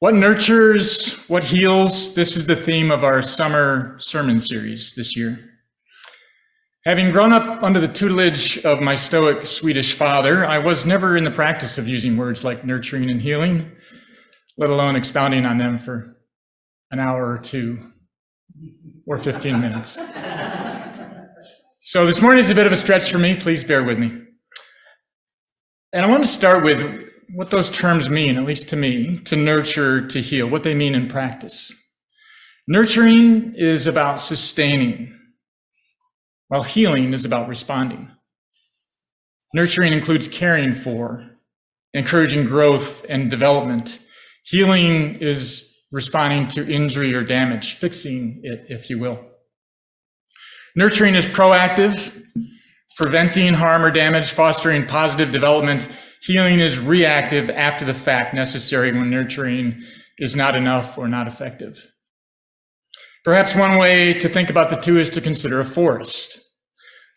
What nurtures, what heals, this is the theme of our summer sermon series this year. Having grown up under the tutelage of my stoic Swedish father, I was never in the practice of using words like nurturing and healing, let alone expounding on them for an hour or two or 15 minutes. So this morning is a bit of a stretch for me. Please bear with me. And I want to start with what those terms mean, at least to me, to nurture, to heal, what they mean in practice. Nurturing is about sustaining, while healing is about responding. Nurturing includes caring for, encouraging growth and development. Healing is responding to injury or damage, fixing it, if you will. Nurturing is proactive, preventing harm or damage, fostering positive development, Healing is reactive after the fact, necessary when nurturing is not enough or not effective. Perhaps one way to think about the two is to consider a forest.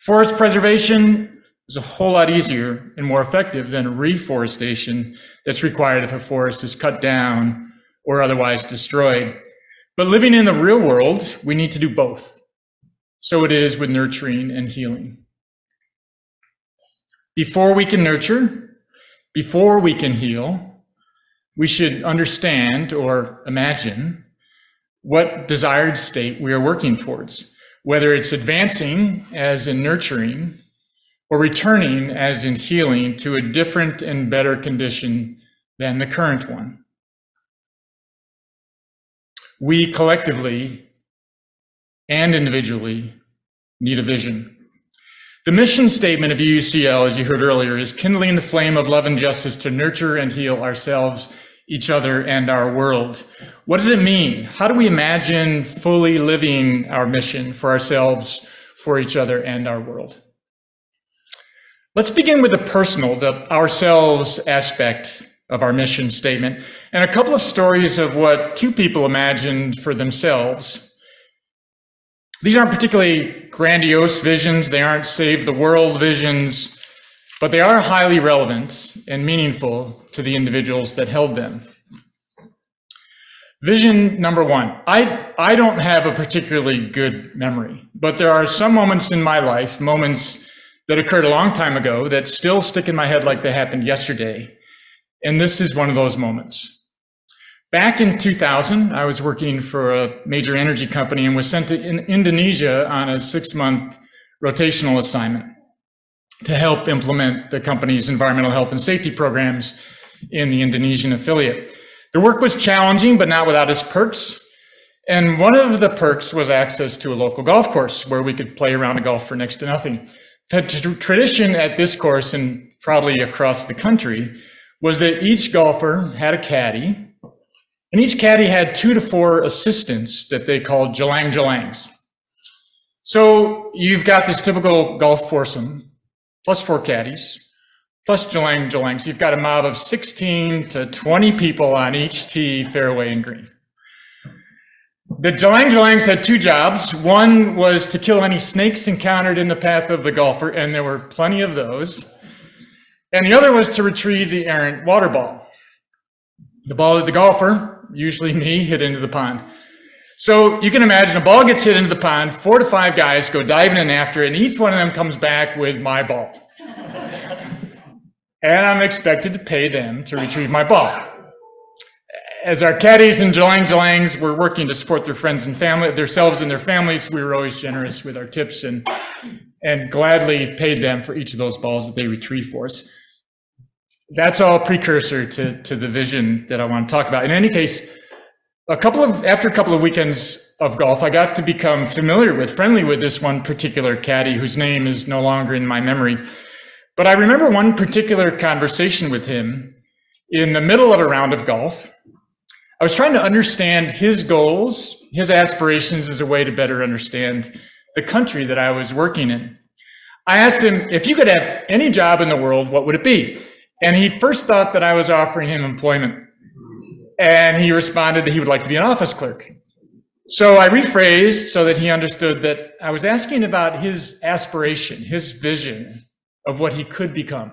Forest preservation is a whole lot easier and more effective than reforestation that's required if a forest is cut down or otherwise destroyed. But living in the real world, we need to do both. So it is with nurturing and healing. Before we can nurture, before we can heal, we should understand or imagine what desired state we are working towards, whether it's advancing as in nurturing or returning as in healing to a different and better condition than the current one. We collectively and individually need a vision. The mission statement of UUCL, as you heard earlier, is kindling the flame of love and justice to nurture and heal ourselves, each other, and our world. What does it mean? How do we imagine fully living our mission for ourselves, for each other, and our world? Let's begin with the personal, the ourselves aspect of our mission statement, and a couple of stories of what two people imagined for themselves these aren't particularly grandiose visions, they aren't save the world visions, but they are highly relevant and meaningful to the individuals that held them. Vision number one I, I don't have a particularly good memory, but there are some moments in my life, moments that occurred a long time ago, that still stick in my head like they happened yesterday. And this is one of those moments. Back in 2000, I was working for a major energy company and was sent to in Indonesia on a six month rotational assignment to help implement the company's environmental health and safety programs in the Indonesian affiliate. The work was challenging, but not without its perks. And one of the perks was access to a local golf course where we could play around a golf for next to nothing. The tradition at this course and probably across the country was that each golfer had a caddy and each caddy had two to four assistants that they called Jalang Jalangs. So you've got this typical golf foursome, plus four caddies, plus Jalang Jalangs. You've got a mob of 16 to 20 people on each tee, fairway, and green. The Jalang Jalangs had two jobs. One was to kill any snakes encountered in the path of the golfer, and there were plenty of those. And the other was to retrieve the errant water ball. The ball that the golfer usually me, hit into the pond. So you can imagine a ball gets hit into the pond, four to five guys go diving in after it, and each one of them comes back with my ball. and I'm expected to pay them to retrieve my ball. As our caddies and Jalang Jalangs were working to support their friends and family, themselves and their families, we were always generous with our tips and, and gladly paid them for each of those balls that they retrieved for us that's all precursor to, to the vision that I want to talk about. In any case, a couple of after a couple of weekends of golf, I got to become familiar with, friendly with this one particular caddy whose name is no longer in my memory. But I remember one particular conversation with him in the middle of a round of golf. I was trying to understand his goals, his aspirations as a way to better understand the country that I was working in. I asked him, if you could have any job in the world, what would it be? And he first thought that I was offering him employment. And he responded that he would like to be an office clerk. So I rephrased so that he understood that I was asking about his aspiration, his vision of what he could become.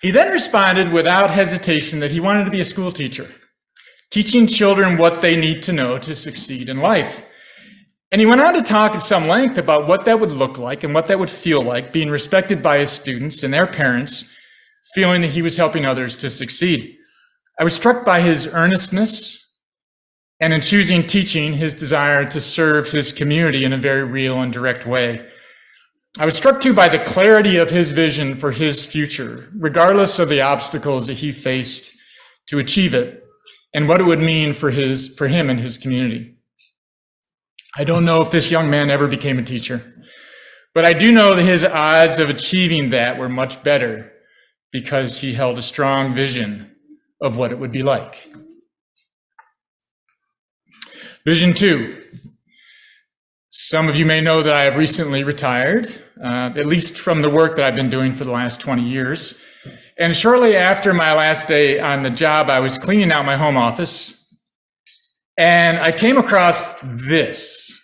He then responded without hesitation that he wanted to be a school teacher. teaching children what they need to know to succeed in life. And he went on to talk at some length about what that would look like and what that would feel like being respected by his students and their parents, feeling that he was helping others to succeed. I was struck by his earnestness and in choosing teaching, his desire to serve his community in a very real and direct way. I was struck too by the clarity of his vision for his future, regardless of the obstacles that he faced to achieve it and what it would mean for his for him and his community. I don't know if this young man ever became a teacher, but I do know that his odds of achieving that were much better because he held a strong vision of what it would be like. Vision two. Some of you may know that I have recently retired, uh, at least from the work that I've been doing for the last 20 years. And shortly after my last day on the job, I was cleaning out my home office and I came across this.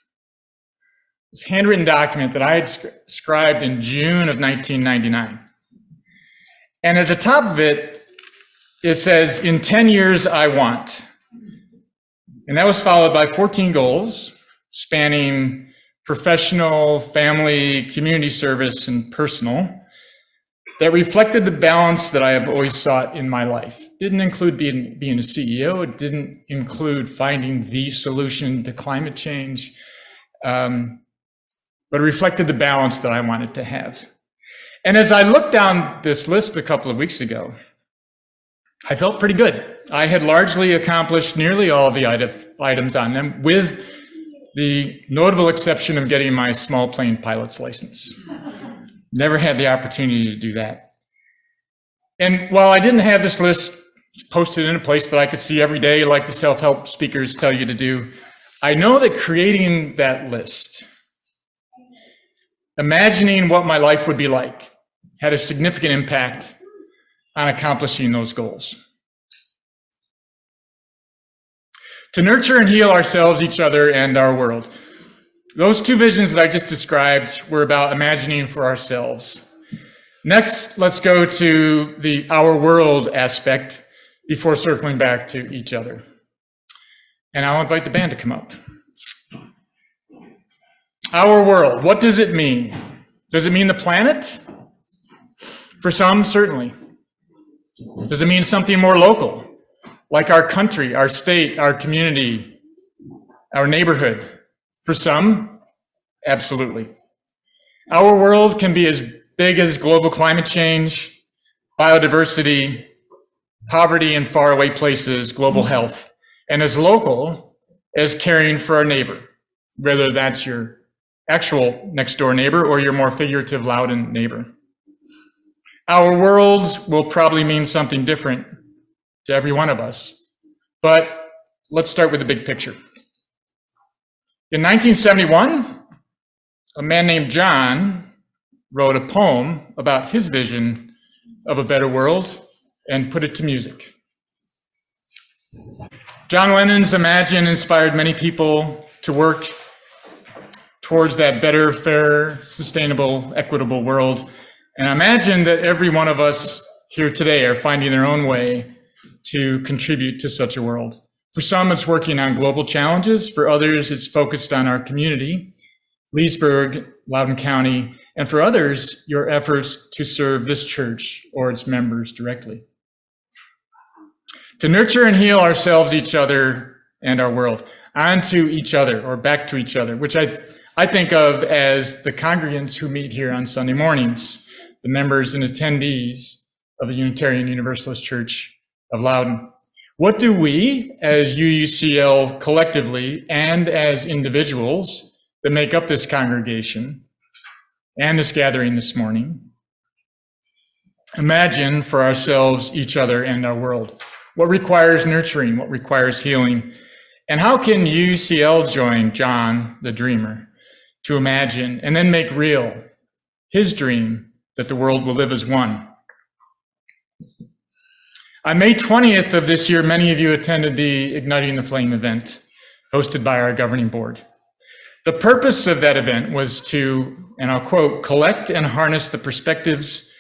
This handwritten document that I had scribed in June of 1999. And at the top of it, it says, In 10 years, I want. And that was followed by 14 goals spanning professional, family, community service, and personal that reflected the balance that I have always sought in my life. Didn't include being, being a CEO, it didn't include finding the solution to climate change, um, but it reflected the balance that I wanted to have. And as I looked down this list a couple of weeks ago, I felt pretty good. I had largely accomplished nearly all the items on them, with the notable exception of getting my small plane pilot's license. Never had the opportunity to do that. And while I didn't have this list posted in a place that I could see every day, like the self help speakers tell you to do, I know that creating that list, imagining what my life would be like, had a significant impact on accomplishing those goals. To nurture and heal ourselves, each other, and our world. Those two visions that I just described were about imagining for ourselves. Next, let's go to the our world aspect before circling back to each other. And I'll invite the band to come up. Our world, what does it mean? Does it mean the planet? For some, certainly. Does it mean something more local, like our country, our state, our community, our neighborhood? For some, absolutely. Our world can be as big as global climate change, biodiversity, poverty in faraway places, global health, and as local as caring for our neighbor, whether that's your actual next door neighbor or your more figurative Loudoun neighbor. Our worlds will probably mean something different to every one of us. But let's start with the big picture. In 1971, a man named John wrote a poem about his vision of a better world and put it to music. John Lennon's Imagine inspired many people to work towards that better, fair, sustainable, equitable world and I imagine that every one of us here today are finding their own way to contribute to such a world. For some, it's working on global challenges. For others, it's focused on our community, Leesburg, Loudoun County, and for others, your efforts to serve this church or its members directly. To nurture and heal ourselves, each other, and our world, onto each other or back to each other, which I, I think of as the congregants who meet here on Sunday mornings the members and attendees of the Unitarian Universalist Church of Loudoun. What do we, as UUCL collectively and as individuals that make up this congregation and this gathering this morning, imagine for ourselves, each other, and our world? What requires nurturing? What requires healing? And how can UUCL join John the dreamer to imagine and then make real his dream that the world will live as one. On May 20th of this year, many of you attended the Igniting the Flame event hosted by our governing board. The purpose of that event was to, and I'll quote, collect and harness the perspectives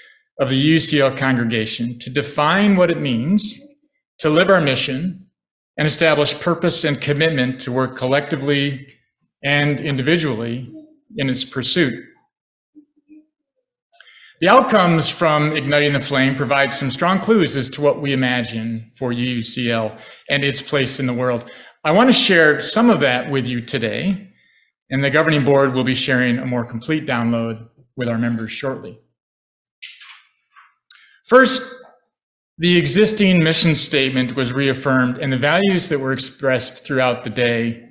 of the UUCL congregation to define what it means to live our mission and establish purpose and commitment to work collectively and individually in its pursuit. The outcomes from Igniting the Flame provide some strong clues as to what we imagine for UUCL and its place in the world. I want to share some of that with you today, and the governing board will be sharing a more complete download with our members shortly. First, the existing mission statement was reaffirmed, and the values that were expressed throughout the day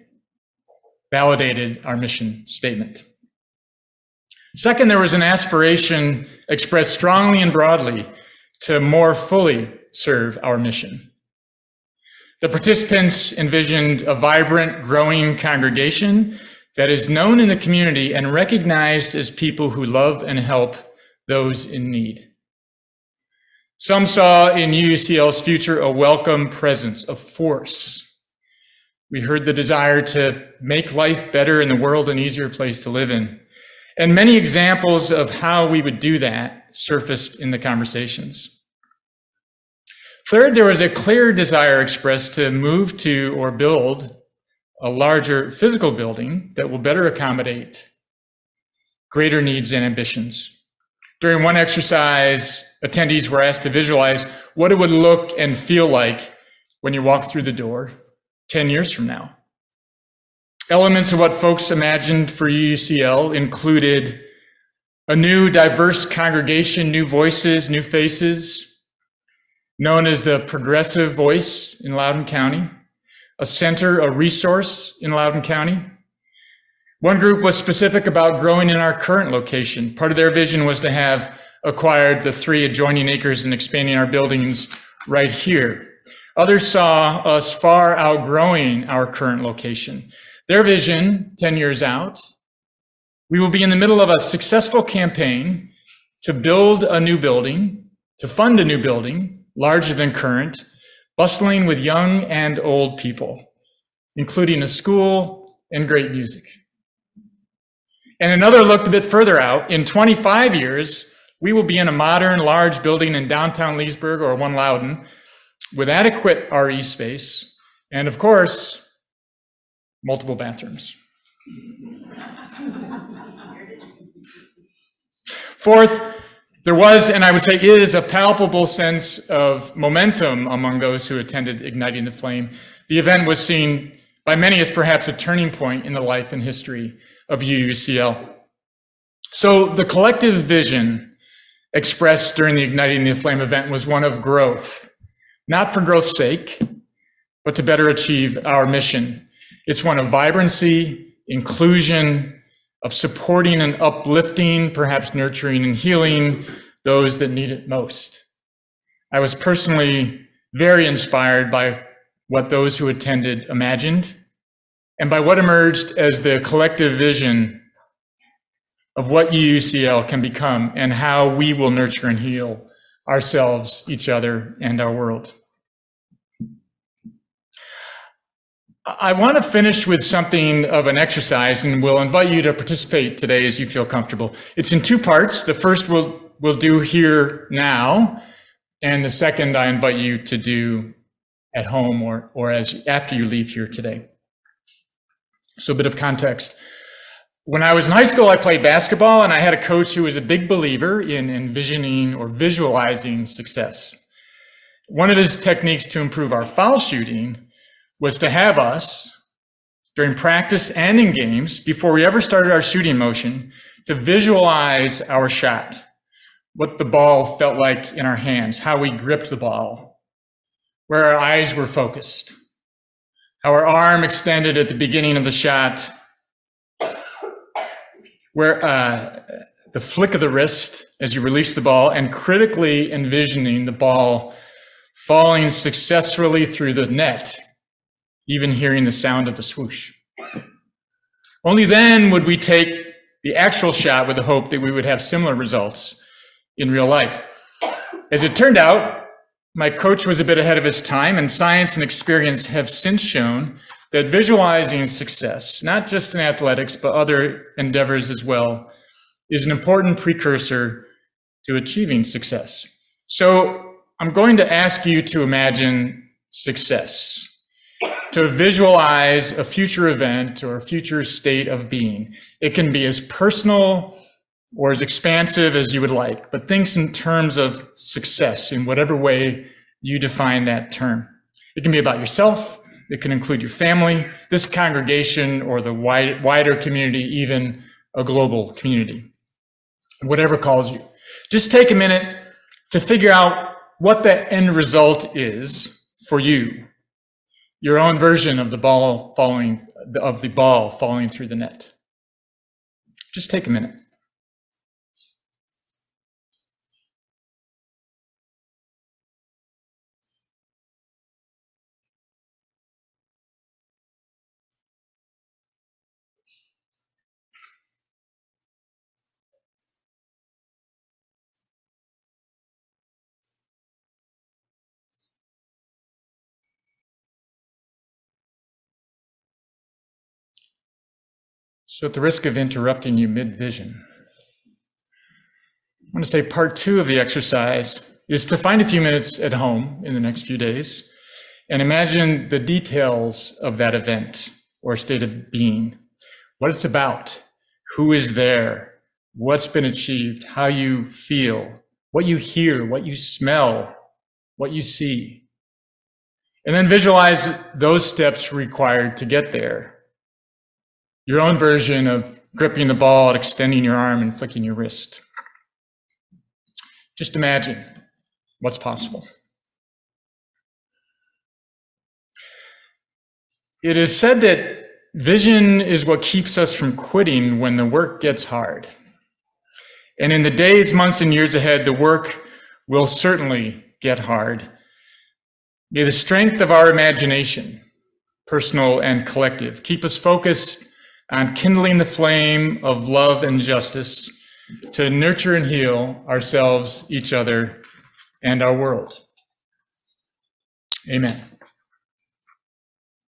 validated our mission statement. Second, there was an aspiration expressed strongly and broadly to more fully serve our mission. The participants envisioned a vibrant, growing congregation that is known in the community and recognized as people who love and help those in need. Some saw in UUCL's future a welcome presence, a force. We heard the desire to make life better in the world an easier place to live in. And many examples of how we would do that surfaced in the conversations. Third, there was a clear desire expressed to move to or build a larger physical building that will better accommodate greater needs and ambitions. During one exercise, attendees were asked to visualize what it would look and feel like when you walk through the door 10 years from now. Elements of what folks imagined for UUCL included a new diverse congregation, new voices, new faces, known as the Progressive Voice in Loudoun County, a center, a resource in Loudoun County, one group was specific about growing in our current location. Part of their vision was to have acquired the three adjoining acres and expanding our buildings right here. Others saw us far outgrowing our current location. Their vision, 10 years out, we will be in the middle of a successful campaign to build a new building, to fund a new building larger than current, bustling with young and old people, including a school and great music. And another looked a bit further out. In 25 years, we will be in a modern, large building in downtown Leesburg or One Loudoun with adequate RE space and, of course, multiple bathrooms. Fourth, there was, and I would say is, a palpable sense of momentum among those who attended Igniting the Flame. The event was seen by many as perhaps a turning point in the life and history of UUCL. So the collective vision expressed during the Igniting the Flame event was one of growth, not for growth's sake, but to better achieve our mission. It's one of vibrancy, inclusion, of supporting and uplifting, perhaps nurturing and healing those that need it most. I was personally very inspired by what those who attended imagined and by what emerged as the collective vision of what UUCL can become and how we will nurture and heal ourselves, each other, and our world. I want to finish with something of an exercise and we'll invite you to participate today as you feel comfortable. It's in two parts. The first we'll, we'll do here now, and the second I invite you to do at home or, or as after you leave here today. So a bit of context. When I was in high school, I played basketball and I had a coach who was a big believer in envisioning or visualizing success. One of his techniques to improve our foul shooting was to have us, during practice and in games, before we ever started our shooting motion, to visualize our shot, what the ball felt like in our hands, how we gripped the ball, where our eyes were focused. How our arm extended at the beginning of the shot, where uh, the flick of the wrist as you release the ball, and critically envisioning the ball falling successfully through the net, even hearing the sound of the swoosh. Only then would we take the actual shot with the hope that we would have similar results in real life. As it turned out, my coach was a bit ahead of his time, and science and experience have since shown that visualizing success, not just in athletics, but other endeavors as well, is an important precursor to achieving success. So I'm going to ask you to imagine success. To visualize a future event or a future state of being. It can be as personal or as expansive as you would like, but think in terms of success in whatever way you define that term. It can be about yourself. It can include your family, this congregation, or the wide, wider community, even a global community, whatever calls you. Just take a minute to figure out what the end result is for you, your own version of the ball falling, of the ball falling through the net. Just take a minute. So, at the risk of interrupting you mid vision, I want to say part two of the exercise is to find a few minutes at home in the next few days and imagine the details of that event or state of being, what it's about, who is there, what's been achieved, how you feel, what you hear, what you smell, what you see. And then visualize those steps required to get there your own version of gripping the ball, extending your arm, and flicking your wrist. Just imagine what's possible. It is said that vision is what keeps us from quitting when the work gets hard. And in the days, months, and years ahead, the work will certainly get hard. May the strength of our imagination, personal and collective, keep us focused on kindling the flame of love and justice to nurture and heal ourselves, each other, and our world. Amen.